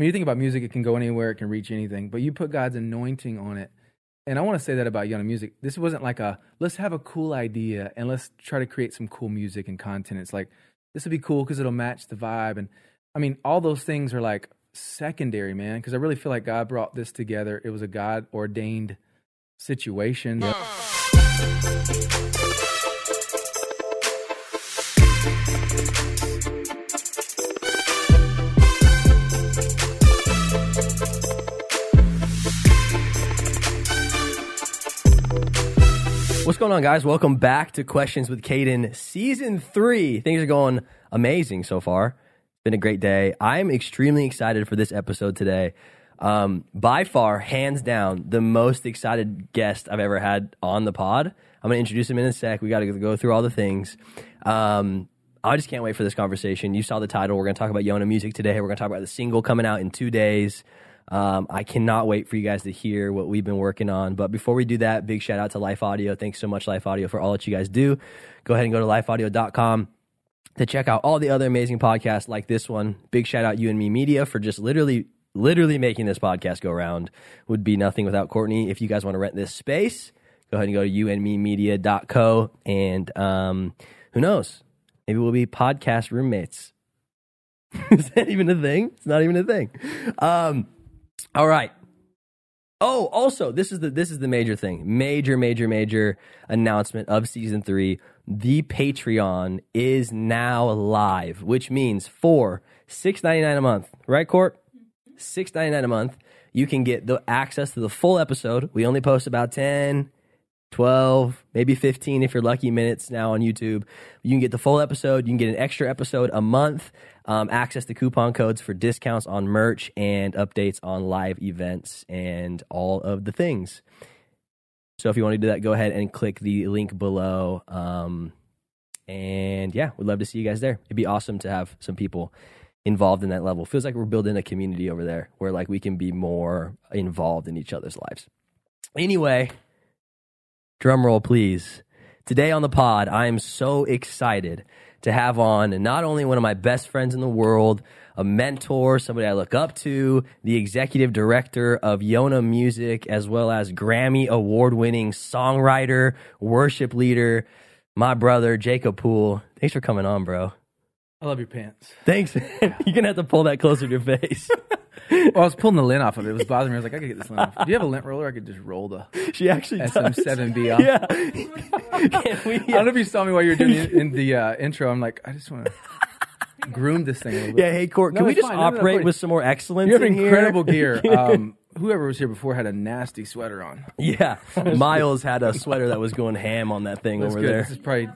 mean, you think about music, it can go anywhere, it can reach anything, but you put God's anointing on it. And I want to say that about Yona Music. This wasn't like a let's have a cool idea and let's try to create some cool music and content. It's like this would be cool because it'll match the vibe. And I mean, all those things are like secondary, man. Because I really feel like God brought this together. It was a God ordained situation. What's going on, guys? Welcome back to Questions with Caden, season three. Things are going amazing so far. It's been a great day. I'm extremely excited for this episode today. Um, by far, hands down, the most excited guest I've ever had on the pod. I'm going to introduce him in a sec. We got to go through all the things. Um, I just can't wait for this conversation. You saw the title. We're going to talk about Yona music today. We're going to talk about the single coming out in two days. Um, I cannot wait for you guys to hear what we've been working on. But before we do that, big shout out to Life Audio. Thanks so much, Life Audio, for all that you guys do. Go ahead and go to lifeaudio.com to check out all the other amazing podcasts like this one. Big shout out you and me media for just literally literally making this podcast go around. Would be nothing without Courtney. If you guys want to rent this space, go ahead and go to youandmemedia.co and um, who knows? Maybe we'll be podcast roommates. Is that even a thing? It's not even a thing. Um, all right. Oh, also, this is the this is the major thing. Major, major, major announcement of season three. The Patreon is now live, which means for six ninety nine a month, right, Court? Six ninety nine a month, you can get the access to the full episode. We only post about 10, 12, maybe 15 if you're lucky minutes now on YouTube. You can get the full episode. You can get an extra episode a month, um, access to coupon codes for discounts on merch and updates on live events and all of the things. So if you want to do that, go ahead and click the link below. Um, and yeah, we'd love to see you guys there. It'd be awesome to have some people involved in that level. Feels like we're building a community over there where like we can be more involved in each other's lives. Anyway, drum roll please. Today on the pod, I am so excited to have on not only one of my best friends in the world, a mentor, somebody I look up to, the executive director of Yona Music, as well as Grammy award winning songwriter, worship leader, my brother, Jacob Poole. Thanks for coming on, bro. I love your pants. Thanks. man. You're going to have to pull that closer to your face. Well, I was pulling the lint off of it. It was bothering me. I was like, I could get this lint off. Do you have a lint roller? I could just roll the she actually does. SM7B off. Yeah. We, I don't know if you saw me while you were doing the, in the uh, intro. I'm like, I just want to groom this thing a little bit. Yeah, hey, Court, can No, we it's just fine. No, no, no, operate please. with some more excellence You have in here? incredible gear. Um, whoever was here before had a nasty sweater on. Yeah, Miles had a sweater that was going ham on that thing That's over good. there. This is probably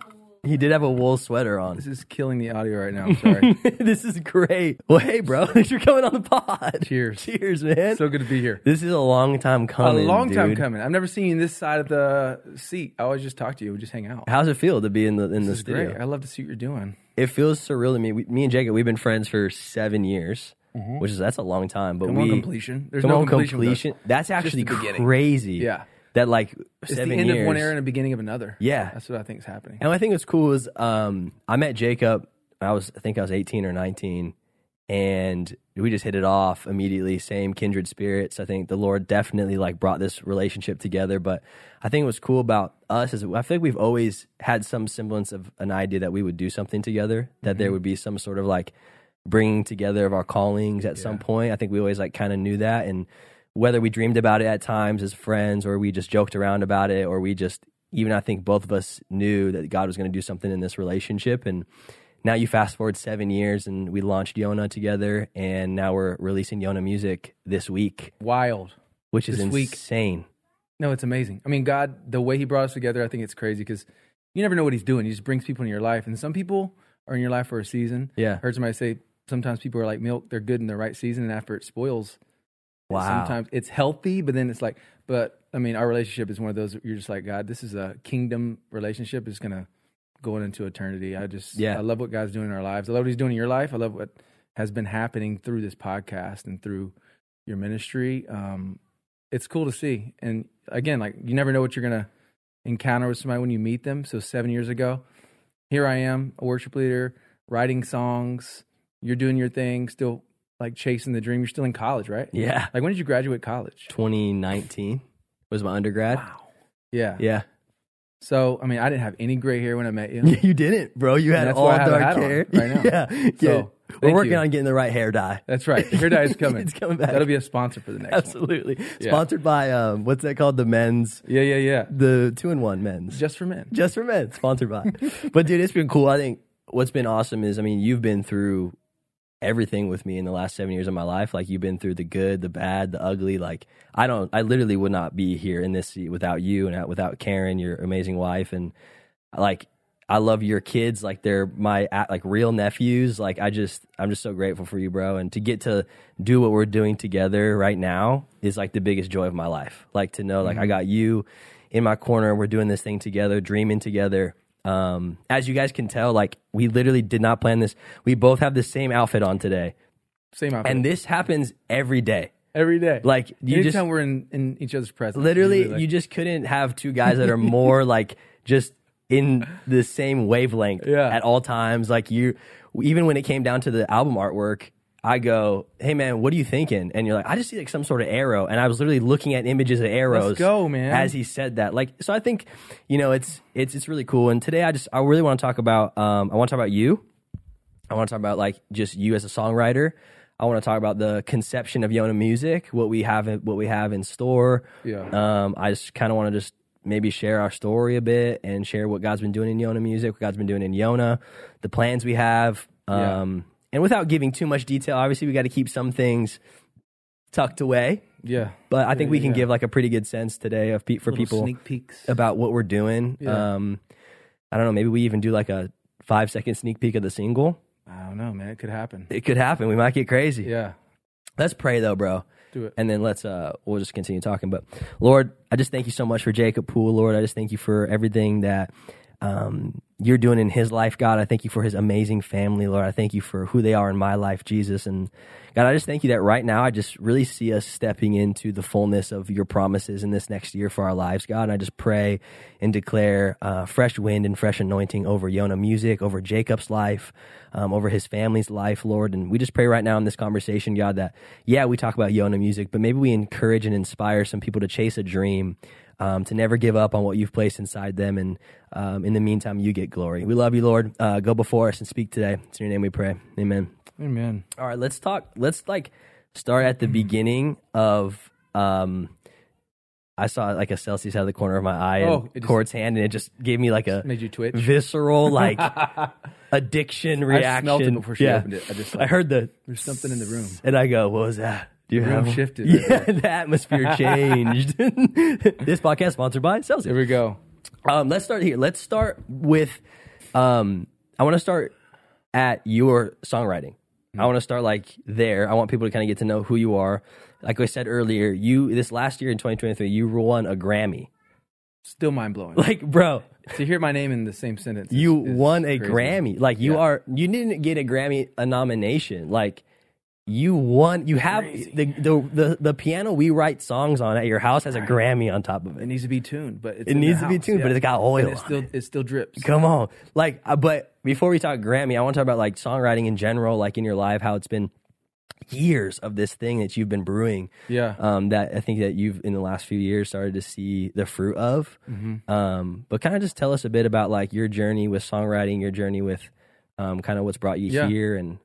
He did have a wool sweater on. this is killing the audio right now. I'm sorry. this is great. Well, hey, bro, thanks for coming on the pod. Cheers. Cheers, man. so good to be here. this is a long time coming. a long time coming. I've never seen you in this side of the seat. I always just talk to you. We just hang out. How's it feel to be in the in the This is studio? great. I love to see what you're doing. It feels surreal to me. We, me and Jacob, we've been friends for seven years, mm-hmm. which is that's a long time. But Come we on, completion. There's no on, completion. completion. That's actually crazy. Yeah. That like It's the end years. of one era and the beginning of another. Yeah. That's what I think is happening. And I think what's cool is um, I met Jacob. I was I think I was 18 or 19, and we just hit it off immediately. Same kindred spirits. I think the Lord definitely like brought this relationship together. But I think what's cool about us is I feel like we've always had some semblance of an idea that we would do something together. That there would be some sort of like bringing together of our callings at some point. I think we always like kind of knew that, and whether we dreamed about it at times as friends or we just joked around about it or we just even I think both of us knew that God was going to do something in this relationship and now you fast forward 7 years and we launched Yona together and now we're releasing Yona music this week Wild. which is This week. insane. No, it's amazing. I mean, God, the way He brought us together, I think it's crazy because you never know what He's doing. He just brings people in your life, and some people are in your life for a season. Yeah. I heard somebody say sometimes people are like milk; they're good in the right season, and after it spoils, Wow. sometimes it's healthy, but then it's like, but I mean, our relationship is one of those. You're just like, God, this is a kingdom relationship. It's gonna go into eternity. I just, Yeah. I love what God's doing in our lives. I love what He's doing in your life. I love what has been happening through this podcast and through your ministry. Um, it's cool to see. And again, like you never know what you're gonna encounter with somebody when you meet them. So seven years ago, here I am, a worship leader, writing songs. You're doing your thing, still like chasing the dream. You're still in college, right? Yeah. Like when did you graduate college? 2019 was my undergrad. Wow. Yeah. Yeah. So I mean, I didn't have any gray hair when I met you. you didn't, bro. You had all why I have a dark hair. right now. Yeah. yeah. So, We're working you. on getting the right hair dye. That's right. The hair dye is coming. It's coming back. That'll be a sponsor for the next. Absolutely. Yeah. Sponsored by um what's that called? The men's Yeah, yeah, yeah. the two in one men's. Just for men. Just for men, sponsored by. but dude, it's been cool. I think what's been awesome is, I mean, you've been through everything with me in the last seven years of my life. Like you've been through the good, the bad, the ugly. Like I don't, I literally would not be here in this seat without you and without Karen, your amazing wife, and like I love your kids. Like they're my like real nephews. Like I just, I'm just so grateful for you, bro. And to get to do what we're doing together right now is like the biggest joy of my life. Like to know, like I mm-hmm. got you in my corner. We're doing this thing together, dreaming together. Um, as you guys can tell, like we literally did not plan this. We both have the same outfit on today, Same outfit. and this happens every day. every day. Like you Anytime just we're in, in each other's presence. literally, you just couldn't have two guys that are more like just in the same wavelength Yeah. at all times. Like you, even when it came down to the album artwork. I go, hey man, what are you thinking? And you're like, I just see like some sort of arrow, and I was literally looking at images of arrows. go, man. As he said that, like, so I think, you know, it's it's it's really cool. And today, I just I really want to talk about, um, I want to talk about you. I want to talk about like just you as a songwriter. I want to talk about the conception of Yona music, what we have, what we have in store. Yeah. Um, I just kind of want to just maybe share our story a bit and share what God's been doing in Yona music, what God's been doing in Yona, the plans we have. Yeah. And without giving too much detail, obviously we got to keep some things tucked away. yeah. But I think we can yeah. give like a pretty good sense today of pe- for Little people sneak peeks. about what we're doing. Yeah. Um, I don't know. Maybe we even do like a five second sneak peek of the single. I don't know, man. It could happen. It could happen. We might get crazy. Yeah. Let's pray though, bro. Do it. And then let's uh we'll just continue talking. But Lord, I just thank you so much for Jacob Poole, Lord. I just thank you for everything that um you're doing in his life, God. I thank you for his amazing family, Lord. I thank you for who they are in my life, Jesus. And God, I just thank you that right now I just really see us stepping into the fullness of your promises in this next year for our lives, God. And I just pray and declare uh, fresh wind and fresh anointing over Yona music, over Jacob's life, um, over his family's life, Lord. And we just pray right now in this conversation, God, that yeah, we talk about Yona music, but maybe we encourage and inspire some people to chase a dream, um, to never give up on what you've placed inside them. And um, in the meantime, you get glory. We love you, Lord. Uh, go before us and speak today. It's in your name we pray. Amen. Amen. All right, let's talk. Let's like start at the beginning of. Um, I saw like a Celsius out of the corner of my eye Oh, and it just- Court's hand, and it just gave me like a Made you twitch. visceral like addiction reaction. I smelled it before she yeah. opened it. I just I heard the there's something in the room. and I go, "What was that?" You The have shifted Yeah, the atmosphere changed. this podcast sponsored by Celsius. Here we go. Um, let's start here. Let's start with. Um, I want to start at your songwriting. I want to start like there. I want people to kind of get to know who you are. Like I said earlier, you this last year in 2023, you won a Grammy. Still mind blowing. Like, bro, to hear my name in the same sentence. is- you is won a crazy. Grammy. Like you Yeah. are, you didn't get a Grammy a nomination. Like you won. You have the, the the the piano we write songs on at your house has a Grammy on top of It it. needs to be tuned, but it's It in the needs to be house, tuned, but it's got oil it on still it still drips. Come on. Like, uh, but before we talk Grammy, I want to talk about like songwriting in general, like in your life, how it's been years of this thing that you've been brewing. Yeah. Um, that I think that you've in the last few years started to see the fruit of. Mm-hmm. Um, but kind of just tell us a bit about like your journey with songwriting, your journey with um, kind of what's brought you Yeah. here, and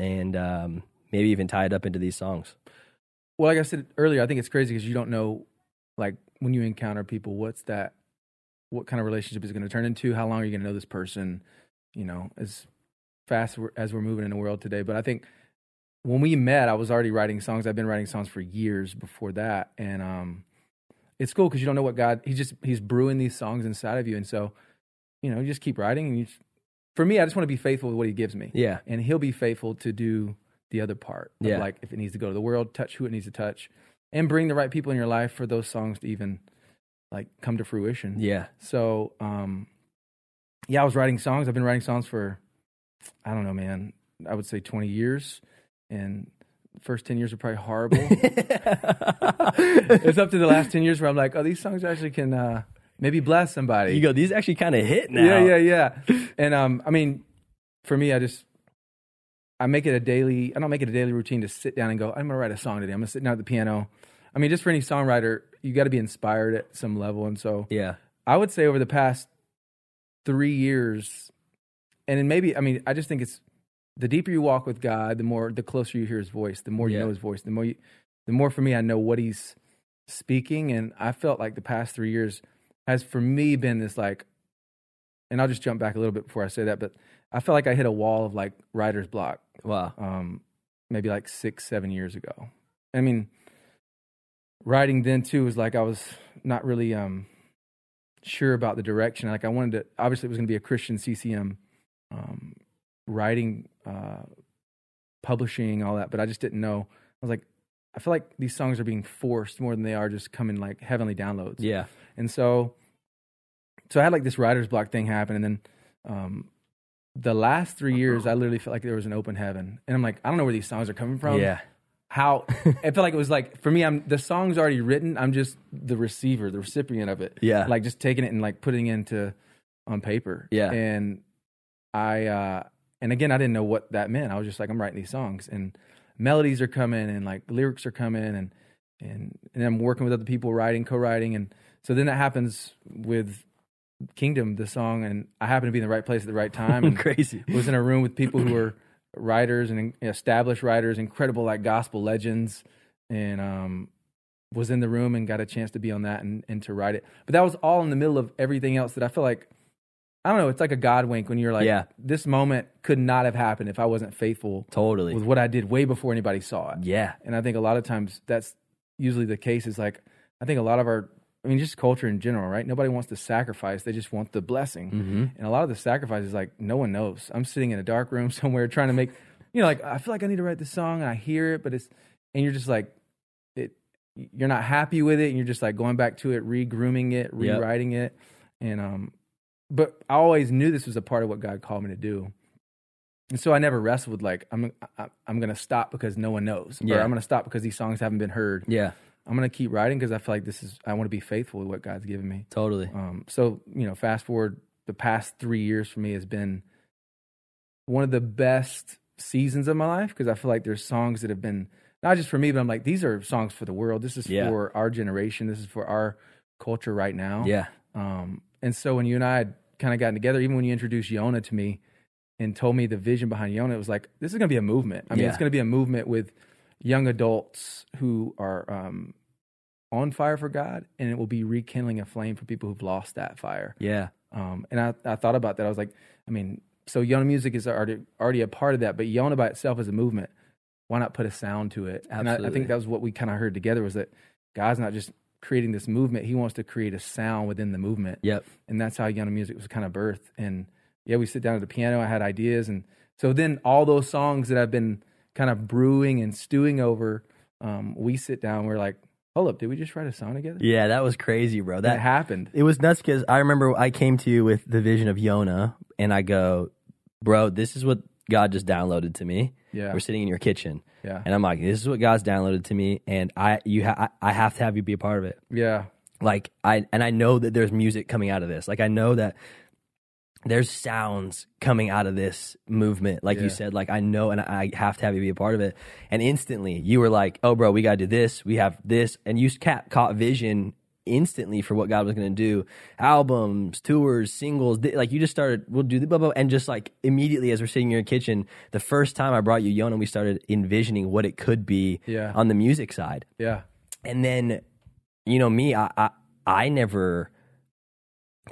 and um, maybe even tie it up into these songs. Well, like I said earlier, I think it's crazy because you don't know, like when you encounter people, what's that, what kind of relationship is going to turn into? How long are you going to know this person? You know, as fast as we're moving in the world today. But I think when we met, I was already writing songs. I've been writing songs for years before that, and um, it's cool because you don't know what God. He just he's brewing these songs inside of you, and so you know, you just keep writing. And you, for me, I just want to be faithful with what He gives me Yeah. and he'll be faithful to do the other part. of, Yeah. Like if it needs to go to the world, touch who it needs to touch, and bring the right people in your life for those songs to even like come to fruition. Yeah. So, um, yeah, I was writing songs. I've been writing songs for, I don't know, man. I would say twenty years, and first ten years were probably horrible. it's up to the last ten years where I'm like, oh, these songs actually can uh, maybe bless somebody. you go. These actually kind of hit now. Yeah, yeah, yeah. And um, I mean, for me, I just I make it a daily. I don't make it a daily routine to sit down and go. I'm gonna write a song today. I'm gonna sit down at the piano. I mean, just for any songwriter, you got to be inspired at some level, and so Yeah. I would say over the past three years, and then maybe I mean I just think it's the deeper you walk with God, the more the closer you hear His voice, the more you Yeah. know His voice, the more you, the more for me I know what He's speaking, and I felt like the past three years has for me been this like, and I'll just jump back a little bit before I say that, but I felt like I hit a wall of like writer's block, Wow. um, maybe like six seven years ago. I mean, writing then too was like I was not really um sure about the direction. Like I wanted to obviously it was going to be a Christian CCM um writing uh publishing all that, but I just didn't know. I was like I feel like these songs are being forced more than they are just coming like heavenly downloads. Yeah. And so so I had like this writer's block thing happen and then um the last 3 years I literally felt like there was an open heaven. And I'm like I don't know where these songs are coming from yeah. how I felt like it was like for me, I'm the song's already written. I'm just the receiver, the recipient of it. Yeah. like just taking it and like putting it into on paper. Yeah. and I uh and again, I didn't know what that meant. I was just like, I'm writing these songs and melodies are coming and like lyrics are coming and and and I'm working with other people writing, co-writing, and so then that happens with Kingdom, the song, and I happened to be in the right place at the right time. And Crazy. was in a room with people who were writers and established writers, incredible like gospel legends, and um, was in the room and got a chance to be on that and, and to write it. But that was all in the middle of everything else that I feel like I don't know. It's like a God wink when you're like, Yeah. this moment could not have happened if I wasn't faithful Totally. with what I did way before anybody saw it. Yeah. And I think a lot of times that's usually the case. Is like I think a lot of our, I mean, just culture in general, right? Nobody wants to sacrifice; they just want the blessing. Mm-hmm. And a lot of the sacrifice is like no one knows. I'm sitting in a dark room somewhere trying to make, you know, like I feel like I need to write this song, and I hear it, but it's, and you're just like, it, you're not happy with it, and you're just like going back to it, re-grooming it, Yep. rewriting it, and um, but I always knew this was a part of what God called me to do. And so I never wrestled with like I'm I, I'm gonna stop because no one knows, or Yeah. I'm gonna stop because these songs haven't been heard. Yeah. I'm gonna keep writing because I feel like this is I want to be faithful with what God's given me. Totally. Um, so you know, fast forward the past three years for me has been one of the best seasons of my life because I feel like there's songs that have been not just for me, but I'm like these are songs for the world. This is Yeah. for our generation. This is for our culture right now. Yeah. Um, and so when you and I had kind of gotten together, even when you introduced Yona to me and told me the vision behind Yona, it was like, this is going to be a movement. I mean, Yeah. it's going to be a movement with young adults who are um, on fire for God, and it will be rekindling a flame for people who've lost that fire. Yeah. Um, and I, I thought about that. I was like, I mean, so Yona music is already, already a part of that, but Yona by itself is a movement. Why not put a sound to it? And I, I think that was what we kind of heard together was that God's not just creating this movement; He wants to create a sound within the movement Yep. and that's how Yona Music was kind of birthed. And yeah, we sit down at the piano. I had ideas, and so then all those songs that I've been kind of brewing and stewing over, um, we sit down. We're like, hold up, did we just write a song together? Yeah. That was crazy, bro. that That happened. it was nuts because I remember I came to you with the vision of Yona, and I go, bro, this is what God just downloaded to me. Yeah, We're sitting in your kitchen, yeah, and I'm like, this is what God's downloaded to me, and I you ha- I I have to have you be a part of it. yeah, like i and i know that there's music coming out of this like i know that there's sounds coming out of this movement like Yeah. you said like i know and i have to have you be a part of it. And instantly you were like oh bro we gotta do this. We have this. And you ca- caught vision instantly for what god was gonna do. Albums tours singles like you just started we'll do the blah, blah, and just like immediately as we're sitting in your kitchen the first time i brought you yona we started envisioning what it could be Yeah. on the music side. Yeah, and then you know me i i, I never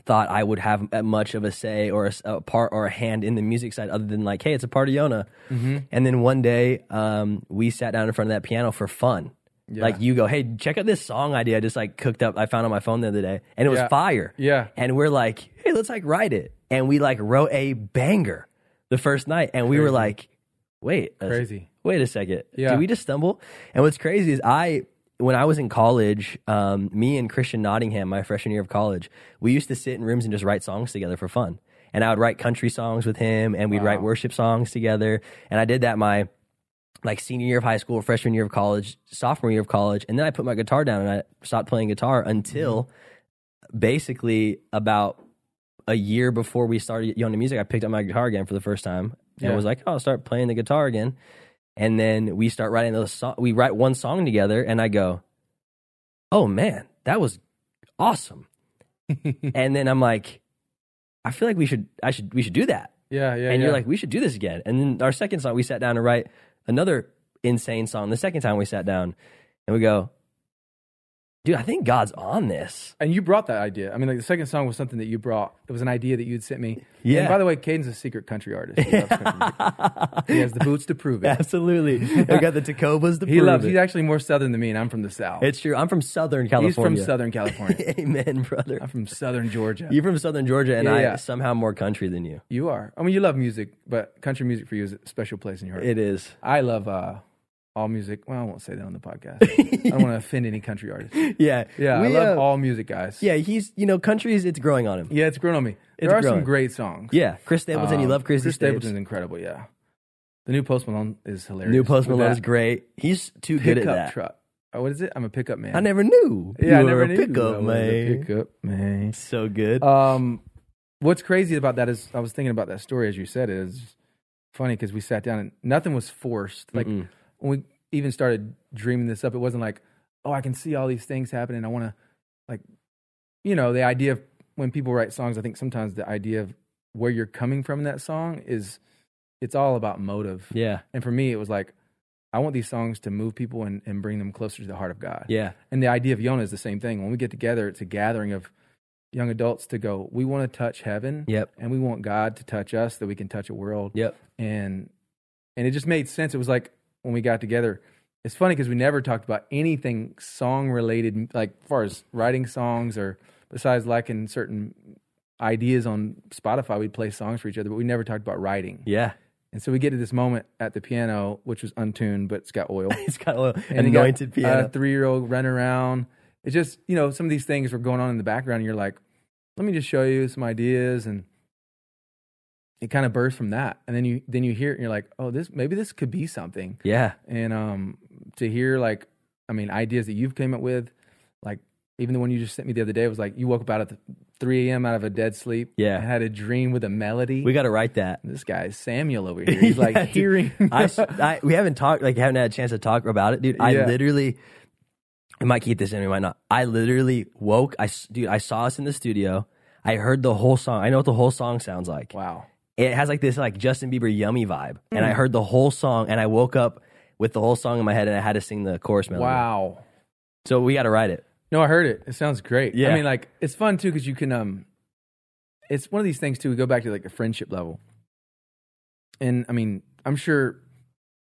thought i would have much of a say or a part or a hand in the music side other than like hey it's a part of yona mm-hmm. and then one day um, we sat down in front of that piano for fun yeah. like you go hey check out this song idea i just like cooked up i found on my phone the other day and it was Yeah. fire yeah, and we're like hey let's like write it and we like wrote a banger the first night and we were like wait a- crazy. wait a second. Yeah. Did we just stumble? And what's crazy is I, when I was in college, um, me and Christian Nottingham, my freshman year of college, we used to sit in rooms and just write songs together for fun. And I would write country songs with him and we'd write worship songs together. And I did that my like senior year of high school, freshman year of college, sophomore year of college. And then I put my guitar down and I stopped playing guitar until basically about a year before we started to Music, I picked up my guitar again for the first time. and Yeah. was like, "Oh, I'll start playing the guitar again." And then we start writing those song. We write one song together, and I go, "Oh man, that was awesome." and then I'm like, "I feel like we should, I should, we should do that." yeah, yeah. and yeah. you're like, "We should do this again." And then our second song, we sat down to write another insane song. The second time we sat down, and we go, "Dude, I think God's on this." and you brought that idea. I mean, like the second song was something that you brought. It was an idea that you'd sent me. Yeah. And by the way, Caden's a secret country artist. He loves country. He has the boots to prove it. Absolutely, I got the Tecovas to prove it. He prove loves. it. He's actually more southern than me, and I'm from the south. It's true. I'm from Southern California. He's from Southern California. Amen, brother. I'm from Southern Georgia. You're from Southern Georgia, and Yeah, I yeah. somehow more country than you. You are. I mean, you love music, but country music for you is a special place in your heart. It is. I love uh, all music. Well, I won't say that on the podcast. I don't want to offend any country artists. Yeah, Yeah, We, I love uh, all music, guys. Yeah, he's you know countries. It's growing on him. yeah, it's grown on me. It's there are growing. some great songs. Yeah, Chris Stapleton. you Um, love Chris, Chris Stapleton. Stapleton's incredible. Yeah, the new Post Malone is hilarious. New Post Malone is great. He's too good at Pickup that. truck. Oh, what is it? I'm a pickup man. I never knew. Yeah, you I never a knew. pickup I was a man. Pickup man. So good. Um, what's crazy about that is I was thinking about that story as you said it is funny because we sat down and nothing was forced. Like Mm-mm. When we even started dreaming this up, it wasn't like, oh, I can see all these things happening. I want to, like, you know, the idea of when people write songs, I think sometimes the idea of where you're coming from in that song is, it's all about motive. yeah, And for me, it was like, I want these songs to move people and, and bring them closer to the heart of God. yeah, And the idea of Yona is the same thing. When we get together, it's a gathering of young adults to go, we want to touch heaven yep, and we want God to touch us that we can touch a world. yep. And and it just made sense. It was like when we got together. It's funny because we never talked about anything song related, like as far as writing songs or besides liking certain ideas on Spotify, we'd play songs for each other, but we never talked about writing. Yeah, And so we get to this moment at the piano, which was untuned, but it's got oil. it's got a And you got anointed piano. A three year old running around. It's just, you know, some of these things were going on in the background, and you're like, let me just show you some ideas. And it kind of bursts from that. And then you then you hear it and you're like, oh, this maybe this could be something. yeah, And um to hear like I mean, ideas that you've came up with, like even the one you just sent me the other day was like you woke up out at 3 a.m. out of a dead sleep. Yeah. And had a dream with a melody. we got to write that. this guy's Samuel over here. He's like Yeah, dude. hearing I we haven't talked like haven't had a chance to talk about it, dude. I Yeah. literally, we might keep this in, we might not. I literally woke. i dude, I saw us in the studio. I heard the whole song. I know what the whole song sounds like. Wow. It has like this like Justin Bieber yummy vibe, and Hmm. I heard the whole song, and I woke up with the whole song in my head, and I had to sing the chorus melody. Wow. So we got to write it. No, I heard it. It sounds great. Yeah. I mean, like it's fun too because you can. Um, it's one of these things too. We go back to like the friendship level, and I mean, I'm sure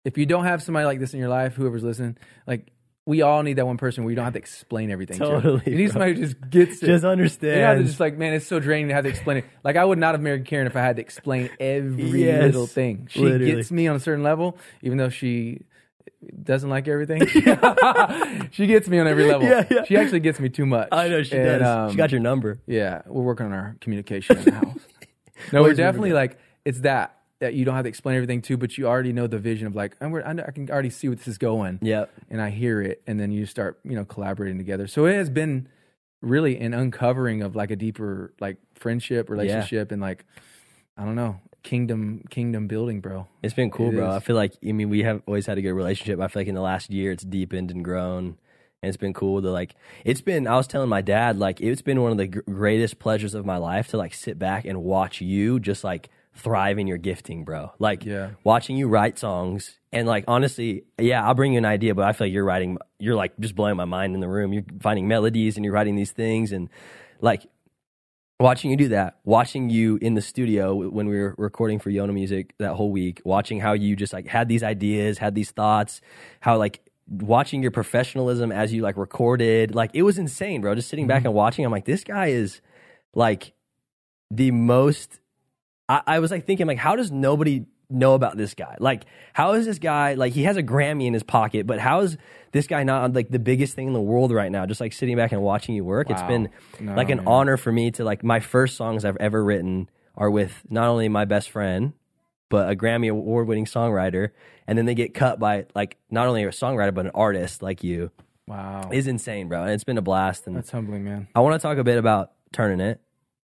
if you don't have somebody like this in your life, whoever's listening, like we all need that one person where you don't have to explain everything. to. Totally, you need bro. somebody who just gets it. Just you don't have to just like, man, it's so draining to have to explain it. Like I would not have married Karen if I had to explain every Yes, little thing. She literally. gets me on a certain level, even though she doesn't like everything. she gets me on every level. Yeah, yeah. She actually gets me too much. I know she And, does. um, she got your number. Yeah, we're working on our communication in the house. No, we're definitely like it's that that you don't have to explain everything to, but you already know the vision of like I'm, I, know, I can already see where this is going. Yep. and I hear it, and then you start you know collaborating together. So it has been really an uncovering of like a deeper like friendship relationship and like I don't know kingdom kingdom building, bro. It's been cool, It bro. is. I feel like I mean we have always had a good relationship. I feel like in the last year it's deepened and grown, and it's been cool to like. It's been. I was telling my dad like it's been one of the gr- greatest pleasures of my life to like sit back and watch you just like thrive in your gifting, bro. Like Yeah. watching you write songs and like honestly, yeah, I'll bring you an idea, but I feel like you're writing. You're like just blowing my mind in the room. You're finding melodies and you're writing these things and like watching you do that, watching you in the studio when we were recording for Yona Music that whole week, watching how you just like had these ideas, had these thoughts, how like watching your professionalism as you like recorded, like it was insane, bro. Just sitting back mm-hmm. and watching, I'm like, this guy is like the most. I, I was like thinking, like, how does nobody know about this guy? Like, how is this guy like he has a Grammy in his pocket, but how is this guy not like the biggest thing in the world right now? Just like sitting back and watching you work, it's been No, like an man. honor for me to like my first songs I've ever written are with not only my best friend but a Grammy award winning songwriter and then they get cut by like not only a songwriter but an artist like you Wow, is insane bro and it's been a blast and that's humbling, man. I want to talk a bit about turning it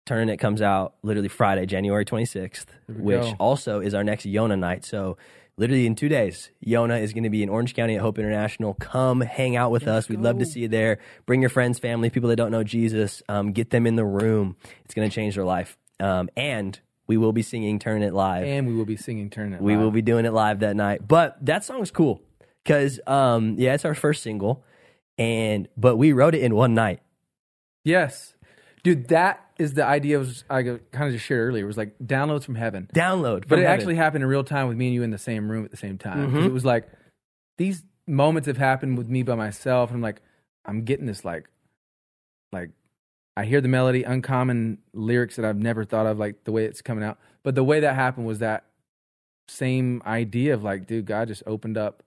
Turning It comes out literally Friday, January 26th, which go. also is our next Yona night. So, literally in two days, Yona is going to be in Orange County at Hope International. Come hang out with us. We'd love to see you there. Bring your friends, family, people that don't know Jesus. Um, get them in the room. It's going to change their life. Um, and we will be singing Turn It live. And we will be singing Turn It We Live. will be doing it live that night. But that song is cool because, um, yeah, it's our first single, and but we wrote it in one night. Yes. Dude, that is the idea was I kind of just shared earlier. It was like downloads from heaven. Download, But it heaven. actually happened in real time with me and you in the same room at the same time. 'Cause Mhm. It was like these moments have happened with me by myself, and I'm like, I'm getting this like, like I hear the melody, uncommon lyrics that I've never thought of, like the way it's coming out. But the way that happened was that same idea of like, dude, God just opened up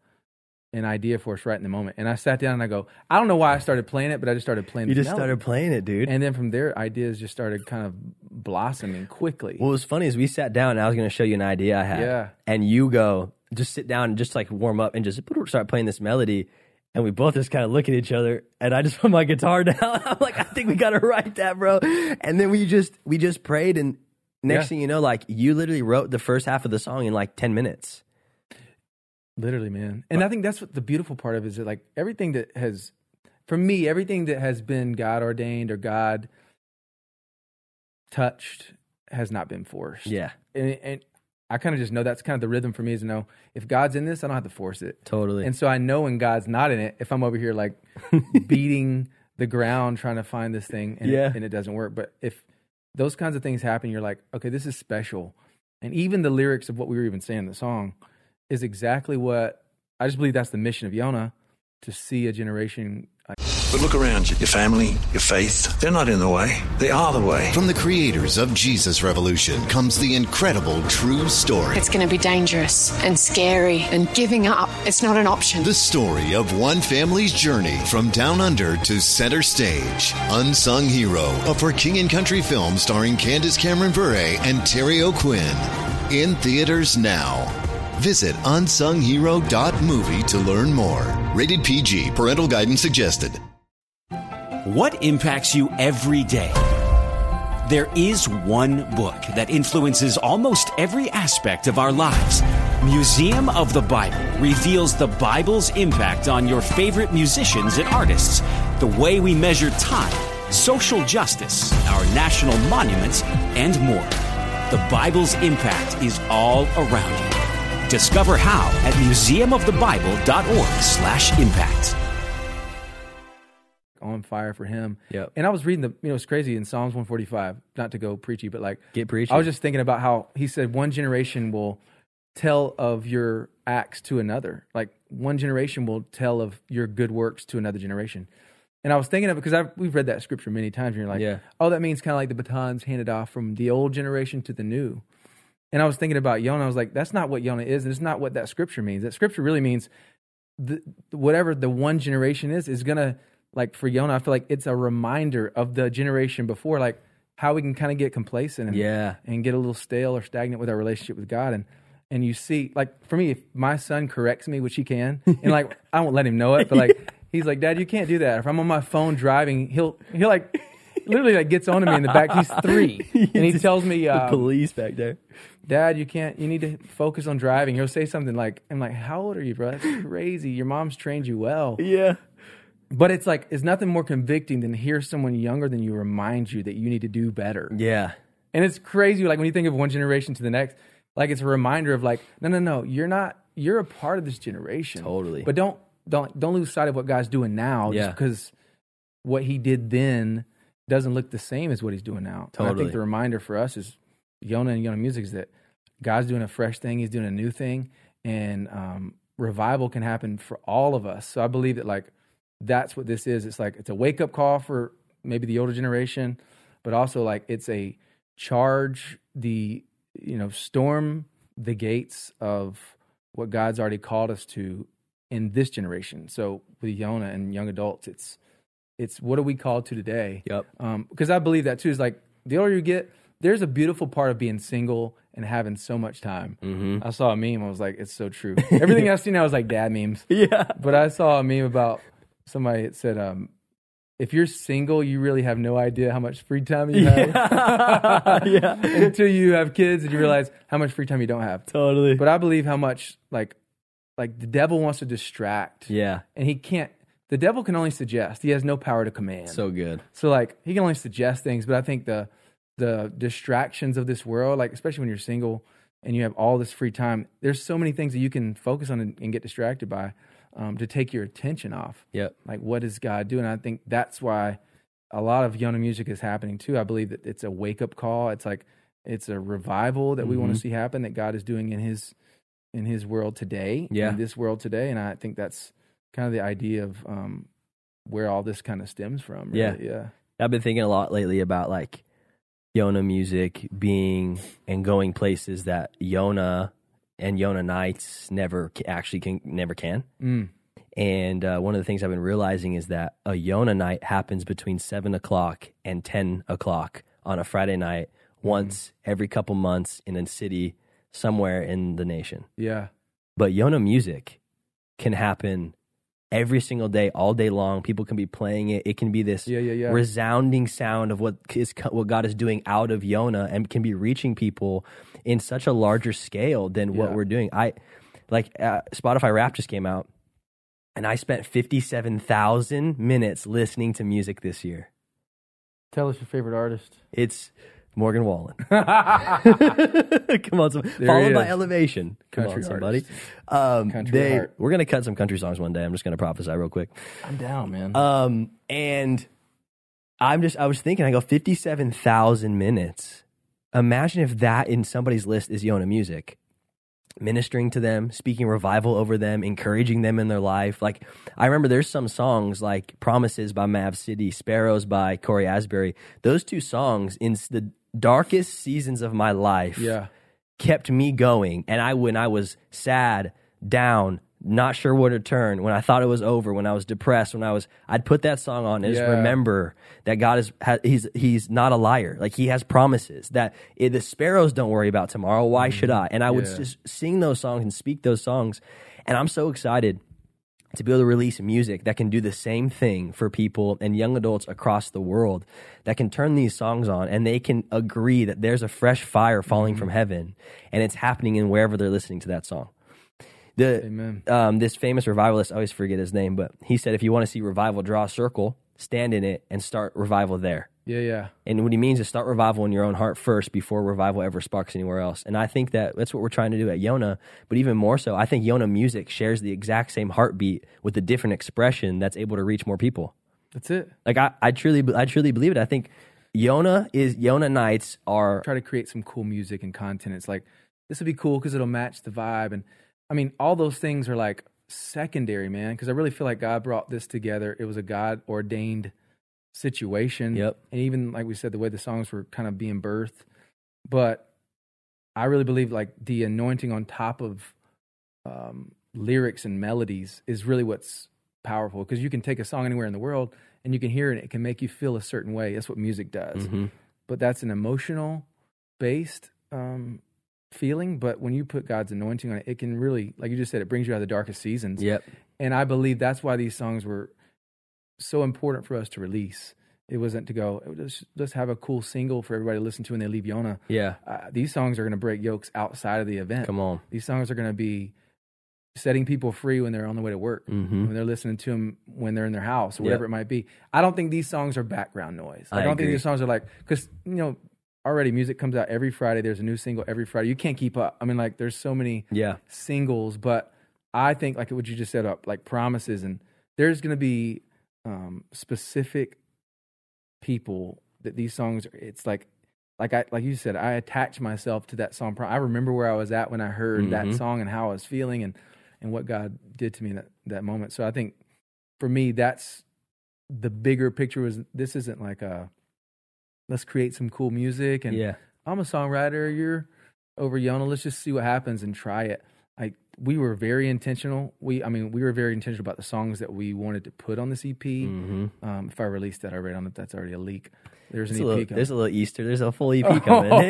an idea for us right in the moment. And I sat down and I go, I don't know why I started playing it, but I just started playing. you just melody. started playing it, dude. and then from there, ideas just started kind of blossoming quickly. what was funny is we sat down and I was going to show you an idea I had. Yeah. And you go, just sit down and just like warm up and just start playing this melody. And we both just kind of look at each other, and I just put my guitar down. I'm like, I think we gotta write that, bro. And then we just we just prayed, and next Yeah. thing you know, like you literally wrote the first half of the song in like ten minutes. Literally, man. And I think that's what the beautiful part of it is that like everything that has, for me, everything that has been God ordained or God touched has not been forced. Yeah, And, and I kind of just know that's kind of the rhythm for me is to know if God's in this, I don't have to force it. totally. And so I know when God's not in it, if I'm over here like beating the ground trying to find this thing and, Yeah. it, and it doesn't work. But if those kinds of things happen, you're like, okay, this is special. And even the lyrics of what we were even saying in the song is exactly what I just believe that's the mission of Yona to see a generation. But look around you. Your family, your faith, they're not in the way. They are the way. From the creators of Jesus Revolution comes the incredible true story. It's going to be dangerous and scary, and giving up, it's not an option. The story of one family's journey from down under to center stage. Unsung Hero, a for King and Country film starring Candace Cameron Bure and Terry O'Quinn. In theaters now. Visit unsunghero.movie to learn more. Rated PG, parental guidance suggested. What impacts you every day? There is one book that influences almost every aspect of our lives. Museum of the Bible reveals the Bible's impact on your favorite musicians and artists, the way we measure time, social justice, our national monuments, and more. The Bible's impact is all around you. Discover how at museumofthebible.org/impact. on fire for him. Yep. And I was reading the, you know, it's crazy in Psalms 145, not to go preachy, but like, Get preachy. I was just thinking about how he said one generation will tell of your acts to another. Like one generation will tell of your good works to another generation. And I was thinking of it because I've, we've read that scripture many times and you're like, Yeah. oh, that means kind of like the batons handed off from the old generation to the new. And I was thinking about Yona. I was like, that's not what Yona is. And it's not what that scripture means. That scripture really means the, whatever the one generation is, is going to, like for Yona, I feel like it's a reminder of the generation before, like how we can kind of get complacent and, Yeah. and get a little stale or stagnant with our relationship with God. And, and you see, like for me, if my son corrects me, which he can, and like I won't let him know it, but like he's like, Dad, you can't do that. If I'm on my phone driving, he'll he'll like literally like gets on to me in the back. He's three, and he tells me, the um, police back there. Dad, you can't. You need to focus on driving. He'll say something like, "I'm like, how old are you, bro? That's crazy. Your mom's trained you well." Yeah. But it's like it's nothing more convicting than hear someone younger than you remind you that you need to do better. Yeah. And it's crazy, like when you think of one generation to the next, like it's a reminder of like, no, no, no, you're not. You're a part of this generation. Totally. But don't don't don't lose sight of what God's doing now. Yeah. Just because what He did then doesn't look the same as what He's doing now. And I think the reminder for us is Yona and Yona Music is that God's doing a fresh thing. He's doing a new thing, and um, revival can happen for all of us. So I believe that like that's what this is. It's like it's a wake up call for maybe the older generation, but also like it's a charge the you know storm the gates of what God's already called us to in this generation. So with Yona and young adults, it's it's what are we called to today? Yep. Um, because I believe that too. Is like the older you get, there's a beautiful part of being single and having so much time. Mm-hmm. I saw a meme. I was like, it's so true. Everything I've seen now is like dad memes. Yeah. But I saw a meme about somebody that said, um, if you're single, you really have no idea how much free time you have yeah. until you have kids and you realize how much free time you don't have. Totally. But I believe how much like like the devil wants to distract. yeah. And he can't the devil can only suggest. He has no power to command. So good. So like he can only suggest things, but I think the the distractions of this world, like especially when you're single and you have all this free time, there's so many things that you can focus on and, and get distracted by um, to take your attention off. Yep. Like what is God doing? I think that's why a lot of Yona music is happening too. I believe that it's a wake up call. It's like it's a revival that we want to see happen that God is doing in his in his world today, Yeah. in this world today, and I think that's kind of the idea of um, where all this kind of stems from. Really. Yeah. yeah. I've been thinking a lot lately about like Yona music being and going places that Yona and Yona nights never actually can never can. Mm. And uh, one of the things I've been realizing is that a Yona night happens between seven o'clock and ten o'clock on a Friday night, once every couple months in a city somewhere in the nation. Yeah. But Yona music can happen every single day, all day long. People can be playing it. It can be this Yeah, yeah, yeah. resounding sound of what is what God is doing out of Yona, and can be reaching people in such a larger scale than what we're doing. I like uh, Spotify Wrapped just came out, and I spent fifty seven thousand minutes listening to music this year. Tell us your favorite artist. It's Morgan Wallen. Come on, some, followed by. Elevation. Come Country on, somebody. Um, they, we're gonna cut some country songs one day. I'm just gonna prophesy real quick. I'm down, man. Um, and I'm just, I was thinking, I go 57,000 minutes. Imagine if that in somebody's list is Yona music, ministering to them, speaking revival over them, encouraging them in their life. Like, I remember there's some songs like Promises by Mav City, Sparrows by Cory Asbury. Those two songs in the darkest seasons of my life yeah. kept me going. And I, when I was sad, down, not sure where to turn, when I thought it was over, when I was depressed, when I was, I'd put that song on and just remember that God is, ha, he's, he's not a liar. Like he has promises that eh, the sparrows don't worry about tomorrow. Why should I? And I would Mm-hmm. Yeah. just sing those songs and speak those songs. And I'm so excited to be able to release music that can do the same thing for people and young adults across the world that can turn these songs on and they can agree that there's a fresh fire falling Mm-hmm. from heaven and it's happening in wherever they're listening to that song. The um, this famous revivalist, I always forget his name, but he said if you want to see revival, draw a circle, stand in it, and start revival there. Yeah, yeah. And what he means is start revival in your own heart first before revival ever sparks anywhere else. And I think that that's what we're trying to do at Yona. But even more so, I think Yona music shares the exact same heartbeat with a different expression that's able to reach more people. That's it. Like I, I truly, I truly believe it. I think Yona is Yona nights are Try to create some cool music and content. It's like this would be cool because it'll match the vibe. And I mean, all those things are like secondary, man. Because I really feel like God brought this together. It was a God ordained situation. Yep. And even like we said, the way the songs were kind of being birthed. But I really believe like the anointing on top of um, lyrics and melodies is really what's powerful because you can take a song anywhere in the world and you can hear it and it can make you feel a certain way. That's what music does. Mhm. But that's an emotional based um, feeling. But when you put God's anointing on it, it can really, like you just said, it brings you out of the darkest seasons. Yep. And I believe that's why these songs were so important for us to release. It wasn't to go, let's, let's have a cool single for everybody to listen to when they leave Yona. Yeah. Uh, these songs are going to break yokes outside of the event. Come on. These songs are going to be setting people free when they're on the way to work, Mhm. when they're listening to them when they're in their house or Yep. whatever it might be. I don't think these songs are background noise. I I, don't agree. think these songs are like because you know already music comes out every Friday. There's a new single every Friday. You can't keep up. I mean, like there's so many Yeah. singles, but I think like what you just said up like promises and there's going to be um, specific people that these songs. It's like like I like you said, I attach myself to that song. I remember where I was at when I heard Mhm. that song and how I was feeling and and what God did to me in that that moment. So I think for me, that's the bigger picture. Was this isn't like a let's create some cool music and Yeah. I'm a songwriter. You're over Yona. Let's just see what happens and try it. We were very intentional. We, I mean, we were very intentional about the songs that we wanted to put on this EP. Mm-hmm. Um, if I release that already, on it, that's already a leak. There's an There's a, EP little, coming. there's a little Easter. There's a full EP coming.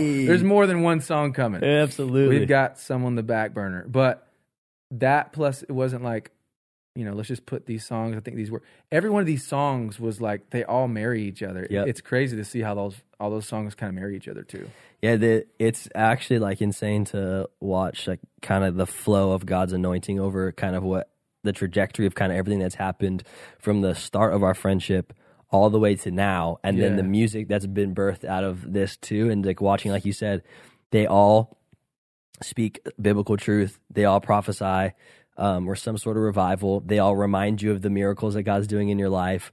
Hey! There's more than one song coming. Absolutely. We've got some on the back burner, but that plus it wasn't like, you know, let's just put these songs. I think these were every one of these songs was like they all marry each other. Yep. It's crazy to see how those all those songs kind of marry each other too. Yeah, the, it's actually like insane to watch like kind of the flow of God's anointing over kind of what the trajectory of kind of everything that's happened from the start of our friendship all the way to now. And then the music that's been birthed out of this too and like watching like you said they all speak biblical truth. They all prophesy um, or some sort of revival. They all remind you of the miracles that god's doing in your life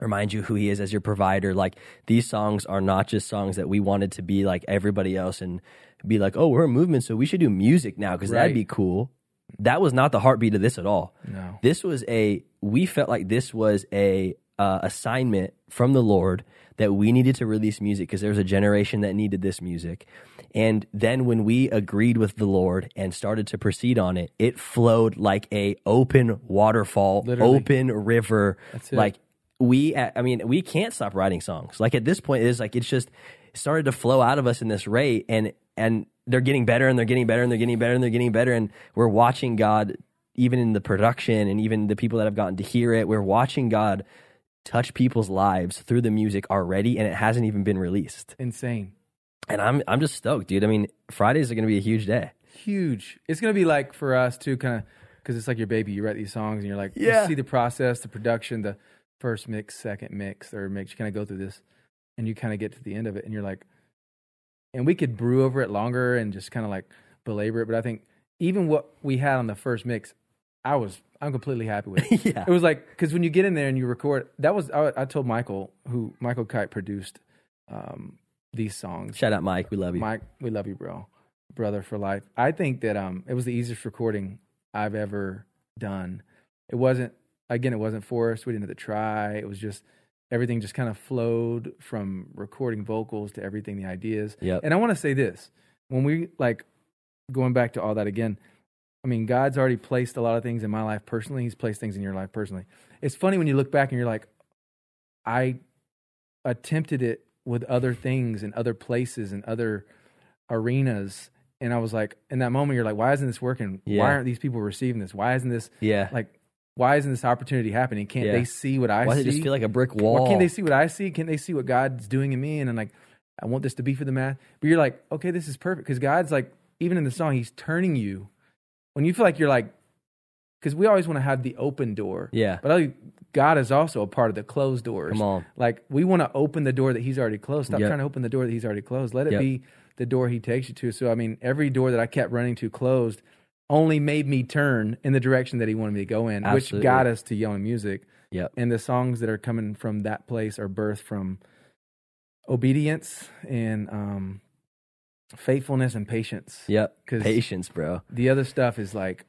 remind you who he is as your provider like these songs are not just songs that we wanted to be like everybody else and be like oh we're a movement so we should do music now because that'd be cool that was not the heartbeat of this at all No. this was a we felt like this was a uh, assignment from the lord that we needed to release music because there was a generation that needed this music and then when we agreed with the lord and started to proceed on it it flowed like a open waterfall Literally. open river That's it. like we uh, i mean we can't stop writing songs like at this point it's like it's just started to flow out of us in this rate and and they're getting better and they're getting better and they're getting better and they're getting better and we're watching god even in the production and even the people that have gotten to hear it we're watching god touch people's lives through the music already and it hasn't even been released Insane. and i'm i'm just stoked dude i mean fridays are going to be a huge day huge. It's gonna be like for us too, kind of because it's like your baby. You write these songs and you're like, Yeah. you see the process, the production, the first mix, second mix, third mix. You kind of go through this, and you kind of get to the end of it, and you're like, and we could brew over it longer and just kind of like belabor it. But I think even what we had on the first mix, I was I'm completely happy with. It, Yeah. it was like because when you get in there and you record, that was I, I told Michael who Michael Kite produced um, these songs. shout out mike we love you Mike, we love you, bro. Brother for life. I think that um it was the easiest recording I've ever done. It wasn't again, it wasn't forced. We didn't have to try. It was just everything just kind of flowed from recording vocals to everything, the ideas. Yep. And I want to say this. When we like going back to all that again, I mean, God's already placed a lot of things in my life personally. He's placed things in your life personally. It's funny when you look back and you're like, I attempted it with other things and other places and other arenas. And I was like, in that moment, you're like, why isn't this working? Yeah. Why aren't these people receiving this? Why isn't this yeah like, why isn't this opportunity happening? Can't Yeah. they see what I see? why see? does it just feel like a brick wall Why can't they see what I see? Can't they see what God's doing in me? And I'm like, I want this to be for the math. But you're like, okay, this is perfect because God's like, even in the song, He's turning you when you feel like you're like, because we always want to have the open door. Yeah. But I, God is also a part of the closed doors. Come on. Like we want to open the door that He's already closed. Stop Yep. trying to open the door that He's already closed. Let it Yep. be the door He takes you to. So I mean, every door that I kept running to closed only made me turn in the direction that He wanted me to go in, which got us to Yona Music yep and the songs that are coming from that place are birthed from obedience and um, faithfulness and patience. yep patience bro The other stuff is like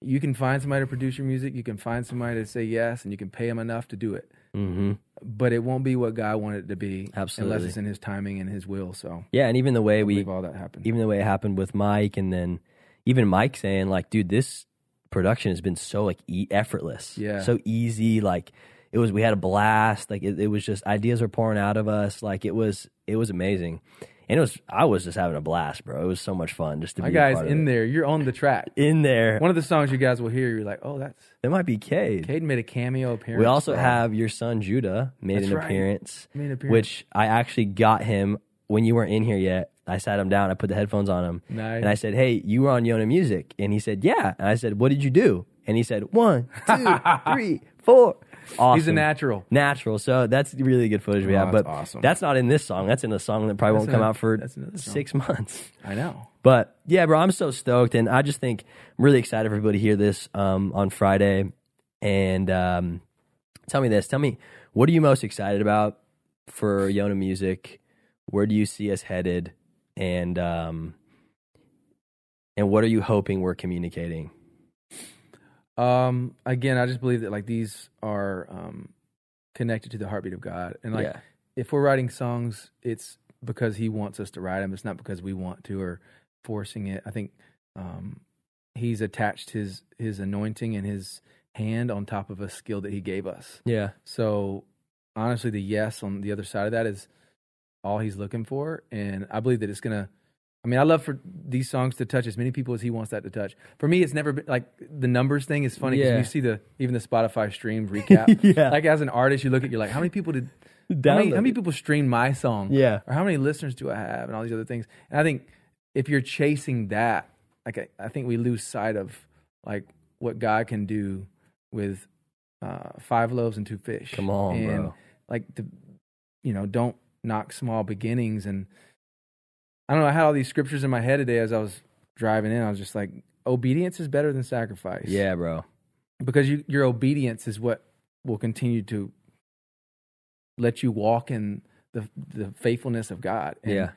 you can find somebody to produce your music, you can find somebody to say yes, and you can pay them enough to do it, mm-hmm but it won't be what God wanted it to be Absolutely. unless it's in His timing and His will. So yeah and even the way we all that happened. even the way it happened with Mike, and then even Mike saying like, "Dude, this production has been so like e- effortless, Yeah. so easy. Like it was, we had a blast. Like it, it was just ideas were pouring out of us. Like it was, it was amazing, and it was. I was just having a blast, bro. It was so much fun just to My be a guys in it. there, you're on the track. In there, One of the songs you guys will hear, you're like, oh, that's it might be Cade. Caden made a cameo appearance. We also bro. have your son Judah made an right. appearance, Made an appearance. which I actually got him when you weren't in here yet. I sat him down, I put the headphones on him, Nice. and I said, "Hey, you were on Yona Music," and he said, "Yeah," and I said, "What did you do?" And he said, "One, two, three, four. Awesome. He's a natural. Natural. So that's really good footage we Oh, have. that's But awesome. that's not in this song. That's in a song that probably That's won't come out for that's another six months. I know. But yeah, bro, I'm so stoked, and I just think I'm really excited for everybody to hear this um, on Friday. And um, tell me this: tell me what are you most excited about for Yona Music? Where do you see us headed? And um, and what are you hoping we're communicating? Um, again, I just believe that like these are um connected to the heartbeat of God, and like yeah, if we're writing songs, it's because He wants us to write them. It's not because we want to or forcing it. I think um He's attached His His anointing and His hand on top of a skill that He gave us. yeah, So honestly, the yes on the other side of that is all He's looking for, and I believe that it's gonna I mean, I love for these songs to touch as many people as he wants that to touch. For me, it's never been like the numbers thing is funny because Yeah. you see the even the Spotify stream recap. Yeah. Like as an artist, you look at you're like, how many people did how many, how many people streamed my song? Yeah. Or how many listeners do I have and all these other things. And I think if you're chasing that, like I, I think we lose sight of like what God can do with uh, five loaves and two fish. Come on, and bro. like the you know, don't knock small beginnings and I don't know, I had all these scriptures in my head today as I was driving in. I was just like, obedience is better than sacrifice Yeah, bro. because you, your obedience is what will continue to let you walk in the the faithfulness of God. And- Yeah.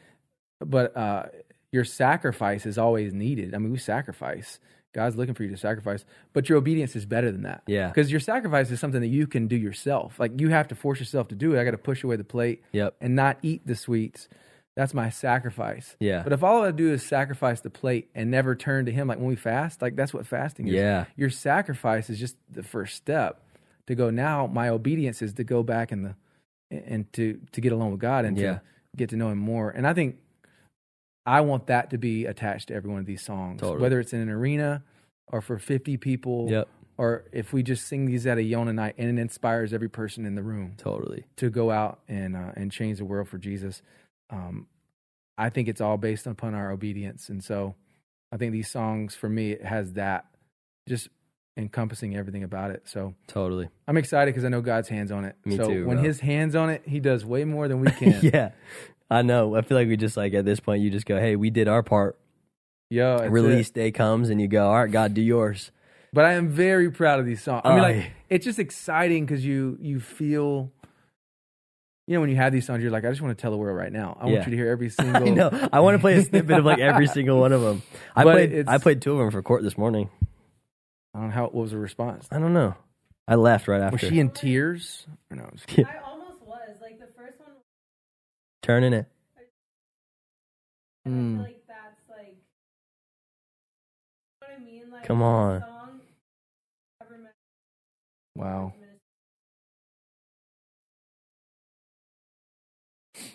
But uh, your sacrifice is always needed. I mean, we sacrifice. God's looking for you to sacrifice, but your obedience is better than that. Yeah. Because your sacrifice is something that you can do yourself. Like you have to force yourself to do it. I got to push away the plate Yep. and not eat the sweets. That's my sacrifice. Yeah. But if all I do is sacrifice the plate and never turn to Him, like when we fast, like that's what fasting is. Yeah. Your sacrifice is just the first step to go. Now my obedience is to go back and the and to to get along with God and Yeah. to get to know Him more. And I think I want that to be attached to every one of these songs, Totally. whether it's in an arena or for fifty people. Yep. Or if we just sing these at a Yona night and it inspires every person in the room Totally. to go out and uh, and change the world for Jesus. Um, I think it's all based upon our obedience, and so I think these songs for me it has that just encompassing everything about it. So Totally. I'm excited because I know God's hands on it. Me so too, when bro. His hands on it, He does way more than we can. yeah. I know. I feel like we just like at this point you just go, "Hey, we did our part." Yo, that's Release it. day comes and you go, "All right, God, do yours." But I am very proud of these songs. I mean, like it's just exciting because you you feel. You know, when you have these songs, you're like, I just want to tell the world right now. I Yeah. want you to hear every single. I know. I want to play a snippet of like every single one of them. I But played. I played two of them for Court this morning. I don't know how. What was the response? I don't know. I left right after. Was she in tears? Or no, I'm just kidding. I almost was. Like the first one, turning it? Mm. like like, you know I mean? Like, Come on. Song, Wow.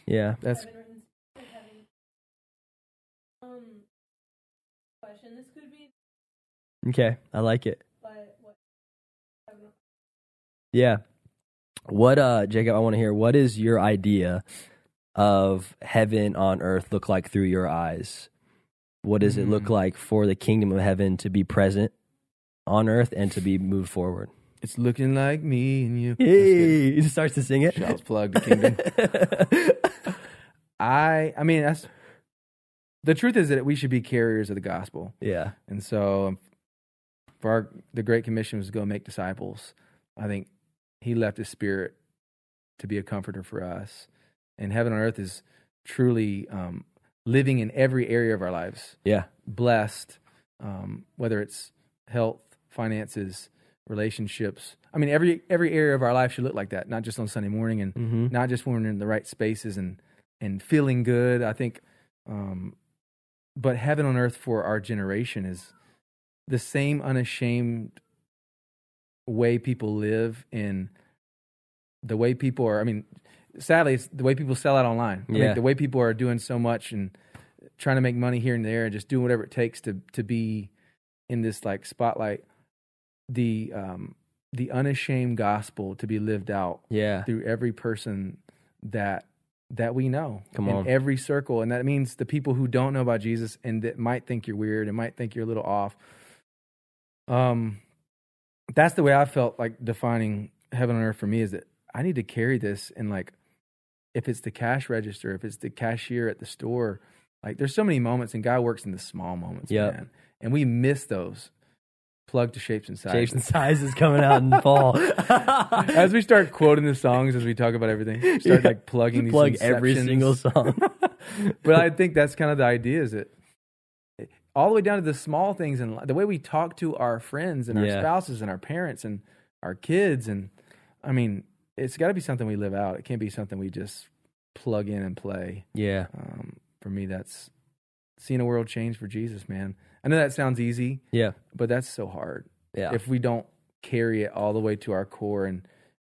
Yeah. That's Heaven written- heaven. Um, question. This could be, Okay. I like it. but what? Yeah. What uh Jacob, I want to hear what is your idea of heaven on earth look like through your eyes? What does it look Mm. like for the kingdom of heaven to be present on earth and to be moved forward? it's looking like me and you. Hey, he starts to sing it. Shouts plug the kingdom. I I mean that's the truth is that we should be carriers of the gospel. yeah. And so um, for our the great commission was to go make disciples. I think he left his spirit to be a comforter for us. And heaven on earth is truly um, living in every area of our lives. Yeah. blessed, um, whether it's health, finances, relationships. I mean, every every area of our life should look like that, not just on Sunday morning and Mhm. not just when we're in the right spaces and and feeling good. I think, um, but heaven on earth for our generation is the same unashamed way people live in the way people are. I mean, sadly, it's the way people sell out online. I Yeah. mean, the way people are doing so much and trying to make money here and there and just doing whatever it takes to to be in this like spotlight. The um, the unashamed gospel to be lived out Yeah. through every person that that we know Come in on. every circle and that means the people who don't know about jesus and that might think you're weird and might think you're a little off um that's the way i felt like defining heaven on earth for me is that i need to carry this and like if it's the cash register if it's the cashier at the store like there's so many moments and god works in the small moments Yep. man and we miss those plug to shapes and sizes Shapes and sizes coming out in the fall. as we start quoting the songs as we talk about everything, start Yeah. like plugging these Plug every single song. but I think that's kind of the idea is that eh, all the way down to the small things and the way we talk to our friends and our Yeah. spouses and our parents and our kids and I mean, it's got to be something we live out. It can't be something we just plug in and play. yeah. Um, for me, that's seeing a world change for Jesus, man. I know that sounds easy, Yeah. but that's so hard. Yeah. If we don't carry it all the way to our core and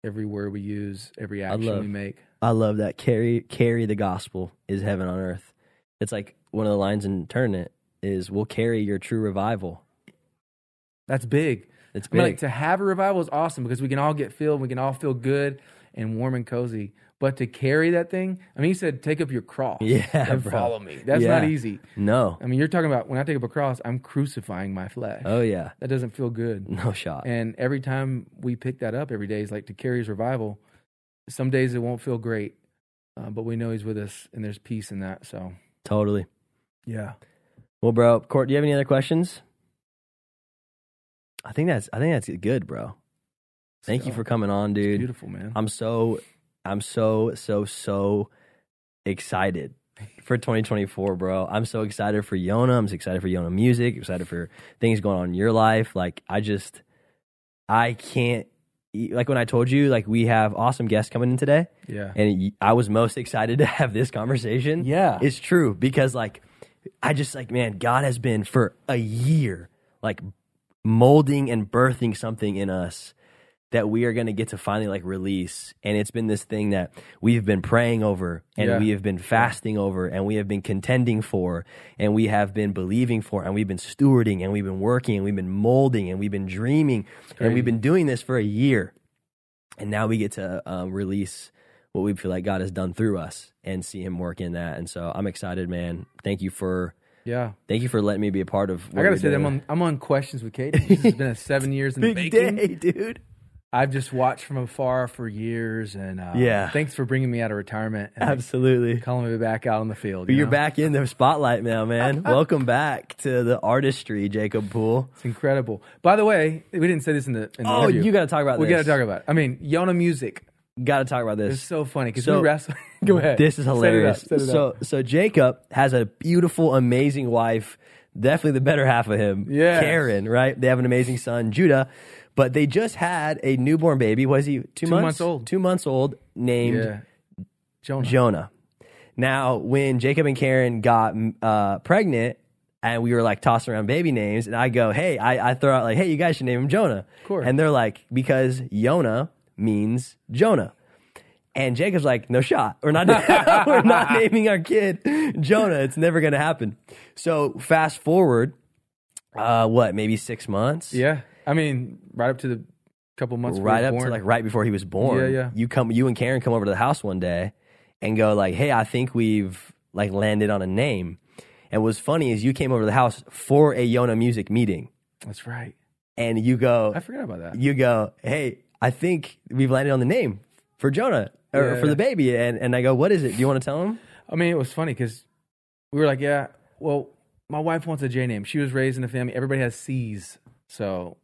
every word we use, every action love- we make. I love that. Carry carry the gospel is heaven on earth. It's like one of the lines in Turn It is, "We'll carry your true revival." That's big. It's I mean, like to have a revival is awesome because we can all get filled, we can all feel good and warm and cozy. But to carry that thing, I mean, he said, "Take up your cross Yeah, and bro. follow me." That's Yeah. not easy. no. I mean, you're talking about when I take up a cross, I'm crucifying my flesh. Oh yeah. That doesn't feel good. No shot. And every time we pick that up every day is like to carry his revival. Some days it won't feel great, uh, but we know he's with us and there's peace in that. So, totally. yeah. Well, bro, Court, do you have any other questions? I think that's I think that's good, bro. Thank you for coming on, dude. beautiful, man. I'm so I'm so so so excited for 2024, bro. I'm so excited for Yona. I'm excited for Yona music. Excited for things going on in your life. Like I just I can't like when I told you like we have awesome guests coming in today yeah. and I was most excited to have this conversation. Yeah. It's true because like I just like man, God has been for a year like molding and birthing something in us that we are going to get to finally like release and it's been this thing that we've been praying over and Yeah. we have been fasting over and we have been contending for and we have been believing for and we've been stewarding and we've been working and we've been molding and we've been dreaming and we've been doing this for a year and now we get to um, release what we feel like God has done through us and see Him work in that. And so I'm excited, man. Thank you for yeah. thank you for letting me be a part of. What I got to say, that I'm on, I'm on questions with Kate. This has been a seven years in the big making. day, dude. I've just watched from afar for years, and uh, Yeah. thanks for bringing me out of retirement and Absolutely. calling me back out on the field. But you you're know? back in the spotlight now, man. Welcome back to the artistry, Jacob Poole. It's incredible. By the way, we didn't say this in the. In the Oh, interview. you got to talk about this. We this. got to talk about. It. I mean, Yona music. Got to talk about this. It's so funny because So- we wrestle. Go ahead. This is Set it up, hilarious. set it so, up. so Jacob has a beautiful, amazing wife. Definitely the better half of him, Yes. Karen. Right? They have an amazing son, Judah. But they just had a newborn baby. Was he two, months? months old. Two months old. Named yeah, Jonah. Jonah. Now, when Jacob and Karen got uh, pregnant, and we were like tossing around baby names, and I go, "Hey," I, I throw out like, "Hey, you guys should name him Jonah." Of course. And they're like, "Because Yona means Jonah." And Jacob's like, "No shot. We're not. we're not naming our kid Jonah. It's never going to happen." So fast forward, uh, what? Maybe six months. Yeah, I mean, right up to the couple months. before right up born. to like right before he was born. Yeah, yeah. You come, you and Karen come over to the house one day and go like, "Hey, I think we've like landed on a name." And what's funny is you came over to the house for a Yona music meeting, That's right. and you go, I forgot about that. you go, "Hey, I think we've landed on the name for Jonah or Yeah. for the baby." And and I go, "What is it? Do you want to tell him?" I mean, it was funny because we were like, yeah, well, my wife wants a J name. She was raised in a family. Everybody has C's, so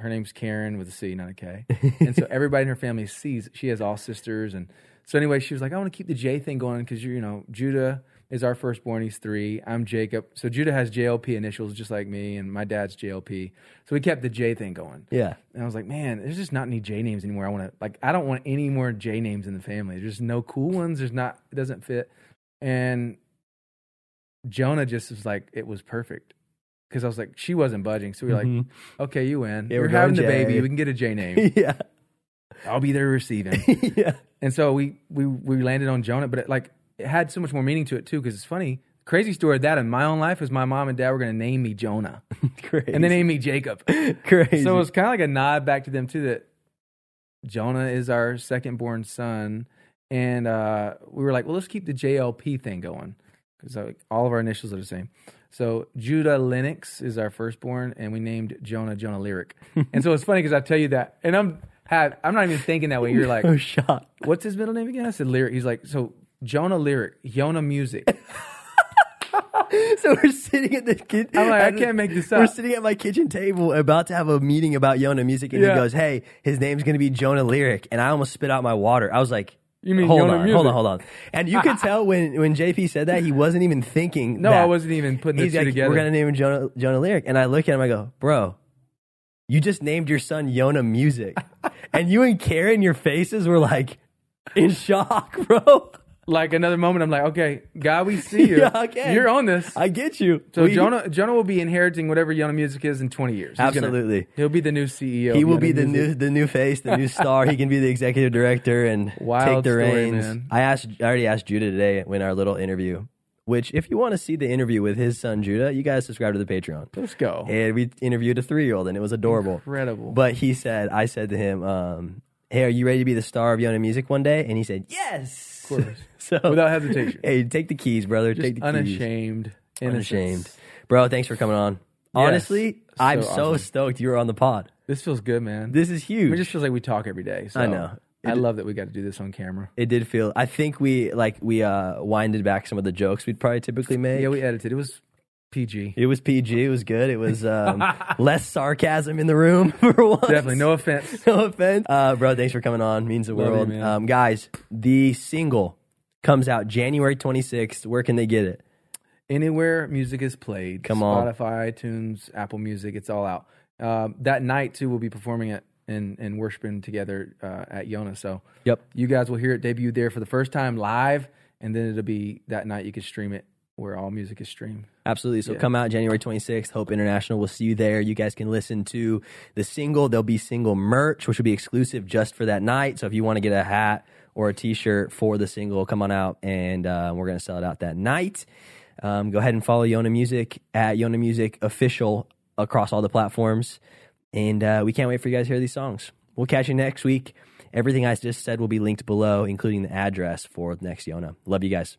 her name's Karen with a C, not a K. and so everybody in her family C's. She has all sisters, and so anyway, she was like, I want to keep the J thing going because you, you know, Judah is our firstborn. He's three. I'm Jacob. So Judah has JLP initials, just like me, and my dad's JLP. So we kept the J thing going. Yeah, And I was like, man, there's just not any J names anymore. I want to like, I don't want any more J names in the family. There's no cool ones. There's not. It doesn't fit. And Jonah just was like, it was perfect because I was like, she wasn't budging. So we were like, mm-hmm. okay, you win. Yeah, we're You're having the J. baby. We can get a J name. yeah, I'll be there receiving. yeah. and so we we we landed on Jonah, but it, like it had so much more meaning to it too because it's funny. Crazy story of that in my own life is my mom and dad were going to name me Jonah Crazy. and they named me Jacob. crazy. So it was kind of like a nod back to them too that Jonah is our second born son, and uh, we were like, well, let's keep the JLP thing going because like, all of our initials are the same. So Judah Lennox is our firstborn, and we named Jonah Jonah Lyric. and so it's funny because I tell you that, and I'm had I'm not even thinking that way. You're like, oh, shot. what's his middle name again? I said Lyric. He's like, so Jonah Lyric, Yona Music. So we're sitting at the kid. I'm like, I can't make this up. We're sitting at my kitchen table about to have a meeting about Yona music, and Yeah. he goes, "Hey, his name's going to be Jonah Lyric," and I almost spit out my water. I was like. You mean hold Yona on, hold on, hold on. And you could tell when, when JP said that, he wasn't even thinking. No. I wasn't even putting the He's two like, together. we're going to name him Jonah, Jonah Lyric. And I look at him, I go, bro, you just named your son Yona Music. and you and Karen, your faces were like in shock, bro. Like another moment, I'm like, okay, God, we see you. Yeah, okay. You're on this. I get you. So We- Jonah Jonah will be inheriting whatever Yona Music is in 20 years. He's gonna- Absolutely. he'll be the new CEO. He will Yona be the Music. new the new face, the new star. He can be the executive director and Wild take the story, reins. man. I asked, I already asked Judah today in our little interview. which if you want to see the interview with his son Judah, you guys subscribe to the Patreon. Let's go. And we interviewed a three year old, and it was adorable. Incredible. But he said, I said to him, um, "Hey, are you ready to be the star of Yona Music one day?" And he said, "Yes." Of course. so Without hesitation. hey, take the keys, brother. Just take the keys. unashamed. Unashamed, bro. Thanks for coming on. Yes. Honestly, So I'm so awesome. stoked you were on the pod. This feels good, man. This is I huge. it just feels like we talk every day. So I know. I It- love that we got to do this on camera. it did feel. I think we like we uh winded back some of the jokes we'd probably typically make. Yeah, we edited. It was PG. It was PG. It was good. It was um, less sarcasm in the room for once. Definitely. No offense. no offense. Uh, bro, thanks for coming on. Means the Love you, world. man. um, guys, the single comes out January 26th. Where can they get it? Anywhere music is played. Come on. Spotify, iTunes, Apple Music. It's all out. Um, that night too, we'll be performing it and and worshiping together uh, at Yona. So Yep. you guys will hear it debut there for the first time live, and then it'll be that night you can stream it where all music is streamed. Absolutely. So Yeah. come out January 26th. Hope International will see you there. You guys can listen to the single. There'll be single merch, which will be exclusive just for that night. So if you want to get a hat or a t-shirt for the single, come on out and uh, we're going to sell it out that night. Um, go ahead and follow Yona Music at Yona Music Official across all the platforms. And uh, we can't wait for you guys to hear these songs. We'll catch you next week. Everything I just said will be linked below, including the address for next Yona. Love you guys.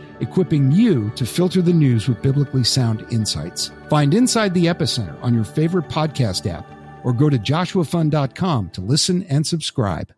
equipping you to filter the news with biblically sound insights. Find Inside the Epicenter on your favorite podcast app or go to joshuafund.com to listen and subscribe.